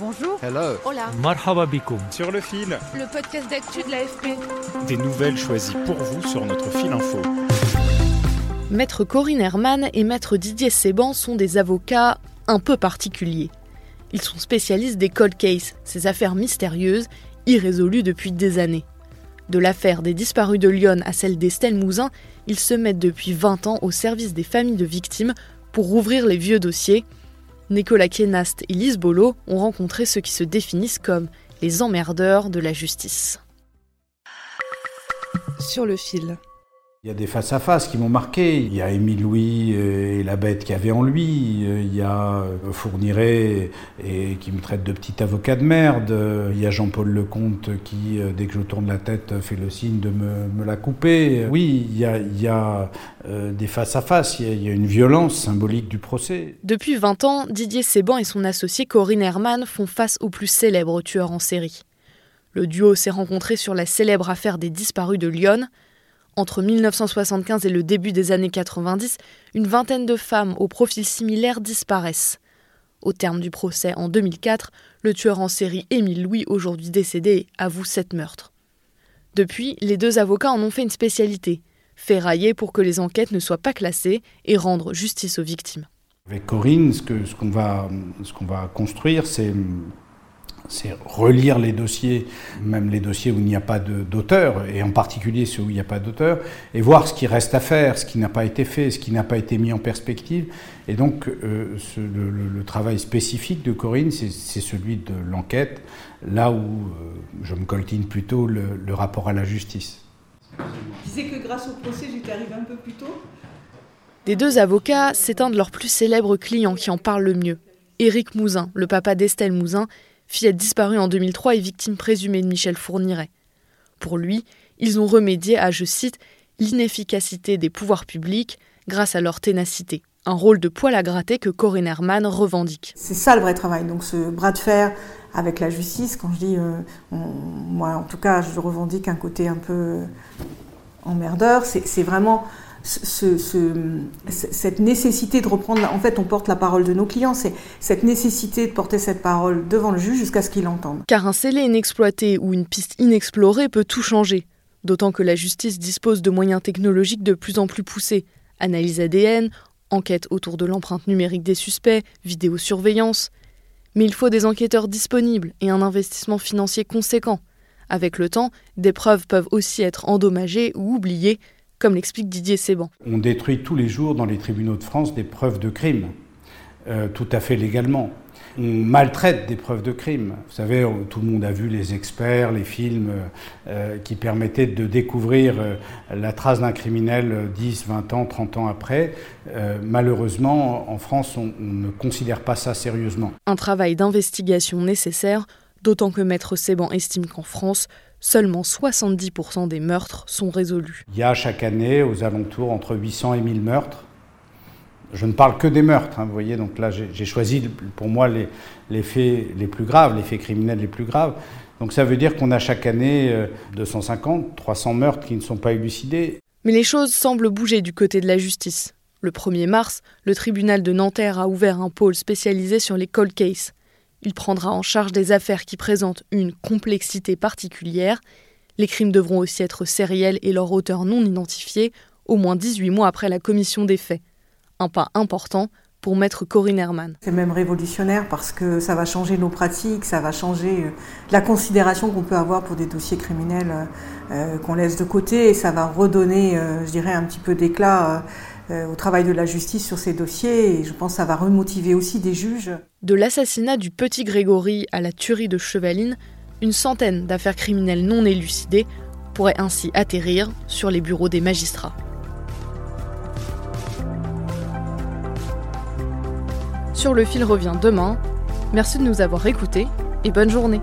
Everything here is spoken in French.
Bonjour. Hello. Hola. Marhaba bikoum. Sur le fil. Le podcast d'actu de l'AFP. Des nouvelles choisies pour vous sur notre fil info. Maître Corinne Herman et Maître Didier Seban sont des avocats un peu particuliers. Ils sont spécialistes des cold cases, ces affaires mystérieuses, irrésolues depuis des années. De l'affaire des disparus de Lyon à celle d'Estelle Mouzin, ils se mettent depuis 20 ans au service des familles de victimes pour rouvrir les vieux dossiers. Nicolas Kienast et Lise Bolo ont rencontré ceux qui se définissent comme les emmerdeurs de la justice. Sur le fil. Il y a des face-à-face qui m'ont marqué. Il y a Émile Louis et la bête qu'il y avait en lui. Il y a Fourniret et qui me traite de petit avocat de merde. Il y a Jean-Paul Lecomte qui, dès que je tourne la tête, fait le signe de me, la couper. Oui, il y a, euh, des face-à-face. Il, y a une violence symbolique du procès. Depuis 20 ans, Didier Seban et son associé Corinne Herman font face au plus célèbre tueur en série. Le duo s'est rencontré sur la célèbre affaire des disparus de Lyon. Entre 1975 et le début des années 90, une vingtaine de femmes au profil similaire disparaissent. Au terme du procès en 2004, le tueur en série Émile Louis, aujourd'hui décédé, avoue sept meurtres. Depuis, les deux avocats en ont fait une spécialité ferrailler pour que les enquêtes ne soient pas classées et rendre justice aux victimes. Avec Corinne, ce qu'on va construire, c'est c'est relire les dossiers, même les dossiers où il n'y a pas d'auteur, et en particulier ceux où il n'y a pas d'auteur, et voir ce qui reste à faire, ce qui n'a pas été fait, ce qui n'a pas été mis en perspective. Et donc, euh, ce, le, le, travail spécifique de Corinne, c'est celui de l'enquête, là où euh, je me coltine plutôt le, le, rapport à la justice. Je disais que grâce au procès, j'étais arrivé un peu plus tôt. Des deux avocats, c'est un de leurs plus célèbres clients qui en parle le mieux. Éric Mouzin, le papa d'Estelle Mouzin, fillette disparue en 2003 et victime présumée de Michel Fourniret. Pour lui, ils ont remédié à, je cite, l'inefficacité des pouvoirs publics grâce à leur ténacité. Un rôle de poil à gratter que Corinne Herman revendique. C'est ça le vrai travail, donc ce bras de fer avec la justice, quand je dis, euh, moi en tout cas, je revendique un côté un peu emmerdeur, c'est vraiment ce, ce, cette nécessité de reprendre, en fait, on porte la parole de nos clients, c'est cette nécessité de porter cette parole devant le juge jusqu'à ce qu'il l'entende. Car un scellé inexploité ou une piste inexplorée peut tout changer, d'autant que la justice dispose de moyens technologiques de plus en plus poussés analyse ADN, enquête autour de l'empreinte numérique des suspects, vidéosurveillance. Mais il faut des enquêteurs disponibles et un investissement financier conséquent. Avec le temps, des preuves peuvent aussi être endommagées ou oubliées comme l'explique Didier Seban. On détruit tous les jours dans les tribunaux de France des preuves de crime, euh, tout à fait légalement. On maltraite des preuves de crime. Vous savez, tout le monde a vu les experts, les films euh, qui permettaient de découvrir euh, la trace d'un criminel 10, 20 ans, 30 ans après. Euh, malheureusement, en France, on, on ne considère pas ça sérieusement. Un travail d'investigation nécessaire, d'autant que Maître Seban estime qu'en France, seulement 70% des meurtres sont résolus. Il y a chaque année aux alentours entre 800 et 1000 meurtres. Je ne parle que des meurtres, hein, vous voyez, donc là j'ai choisi pour moi les, les, faits les plus graves, les faits criminels les plus graves. Donc ça veut dire qu'on a chaque année 250, 300 meurtres qui ne sont pas élucidés. Mais les choses semblent bouger du côté de la justice. Le 1er mars, le tribunal de Nanterre a ouvert un pôle spécialisé sur les cold cases. Il prendra en charge des affaires qui présentent une complexité particulière. Les crimes devront aussi être sériels et leur auteur non identifié, au moins 18 mois après la commission des faits. Un pas important pour maître Corinne Herman. C'est même révolutionnaire parce que ça va changer nos pratiques, ça va changer la considération qu'on peut avoir pour des dossiers criminels euh, qu'on laisse de côté et ça va redonner, euh, je dirais, un petit peu d'éclat. Euh, au travail de la justice sur ces dossiers et je pense que ça va remotiver aussi des juges. De l'assassinat du petit Grégory à la tuerie de Chevaline, une centaine d'affaires criminelles non élucidées pourraient ainsi atterrir sur les bureaux des magistrats. Sur le fil revient demain. Merci de nous avoir écoutés et bonne journée.